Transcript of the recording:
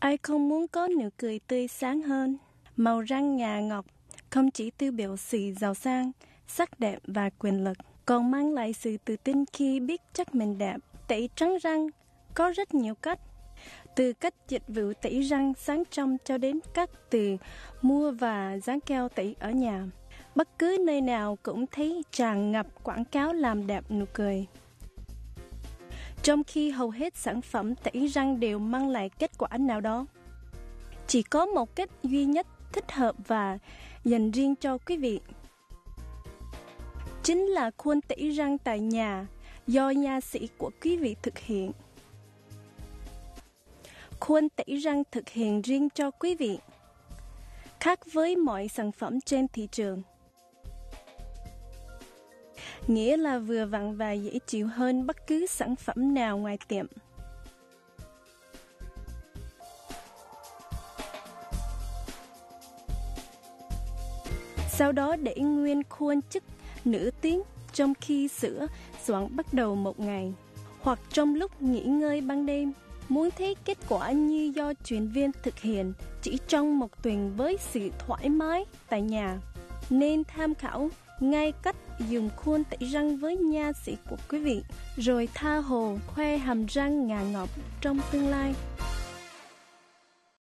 Ai không muốn có nụ cười tươi sáng hơn? Màu răng ngà ngọc không chỉ tiêu biểu sự giàu sang, sắc đẹp và quyền lực, còn mang lại sự tự tin khi biết chắc mình đẹp. Tẩy trắng răng có rất nhiều cách. Từ cách dịch vụ tẩy răng sáng trong cho đến các từ mua và dán keo tẩy ở nhà. Bất cứ nơi nào cũng thấy tràn ngập quảng cáo làm đẹp nụ cười. Trong khi hầu hết sản phẩm tẩy răng đều mang lại kết quả nào đó. Chỉ có một cách duy nhất thích hợp và dành riêng cho quý vị. Chính là khuôn tẩy răng tại nhà do nha sĩ của quý vị thực hiện. Khuôn tẩy răng thực hiện riêng cho quý vị, khác với mọi sản phẩm trên thị trường. Nghĩa là vừa vặn và dễ chịu hơn bất cứ sản phẩm nào ngoài tiệm. Sau đó để nguyên khuôn chức nửa tiếng trong khi sữa soạn bắt đầu một ngày hoặc trong lúc nghỉ ngơi ban đêm. Muốn thấy kết quả như do chuyên viên thực hiện chỉ trong một tuần với sự thoải mái tại nhà, nên tham khảo ngay cách dùng khuôn tẩy răng với nha sĩ của quý vị, rồi tha hồ khoe hàm răng ngà ngọc trong tương lai.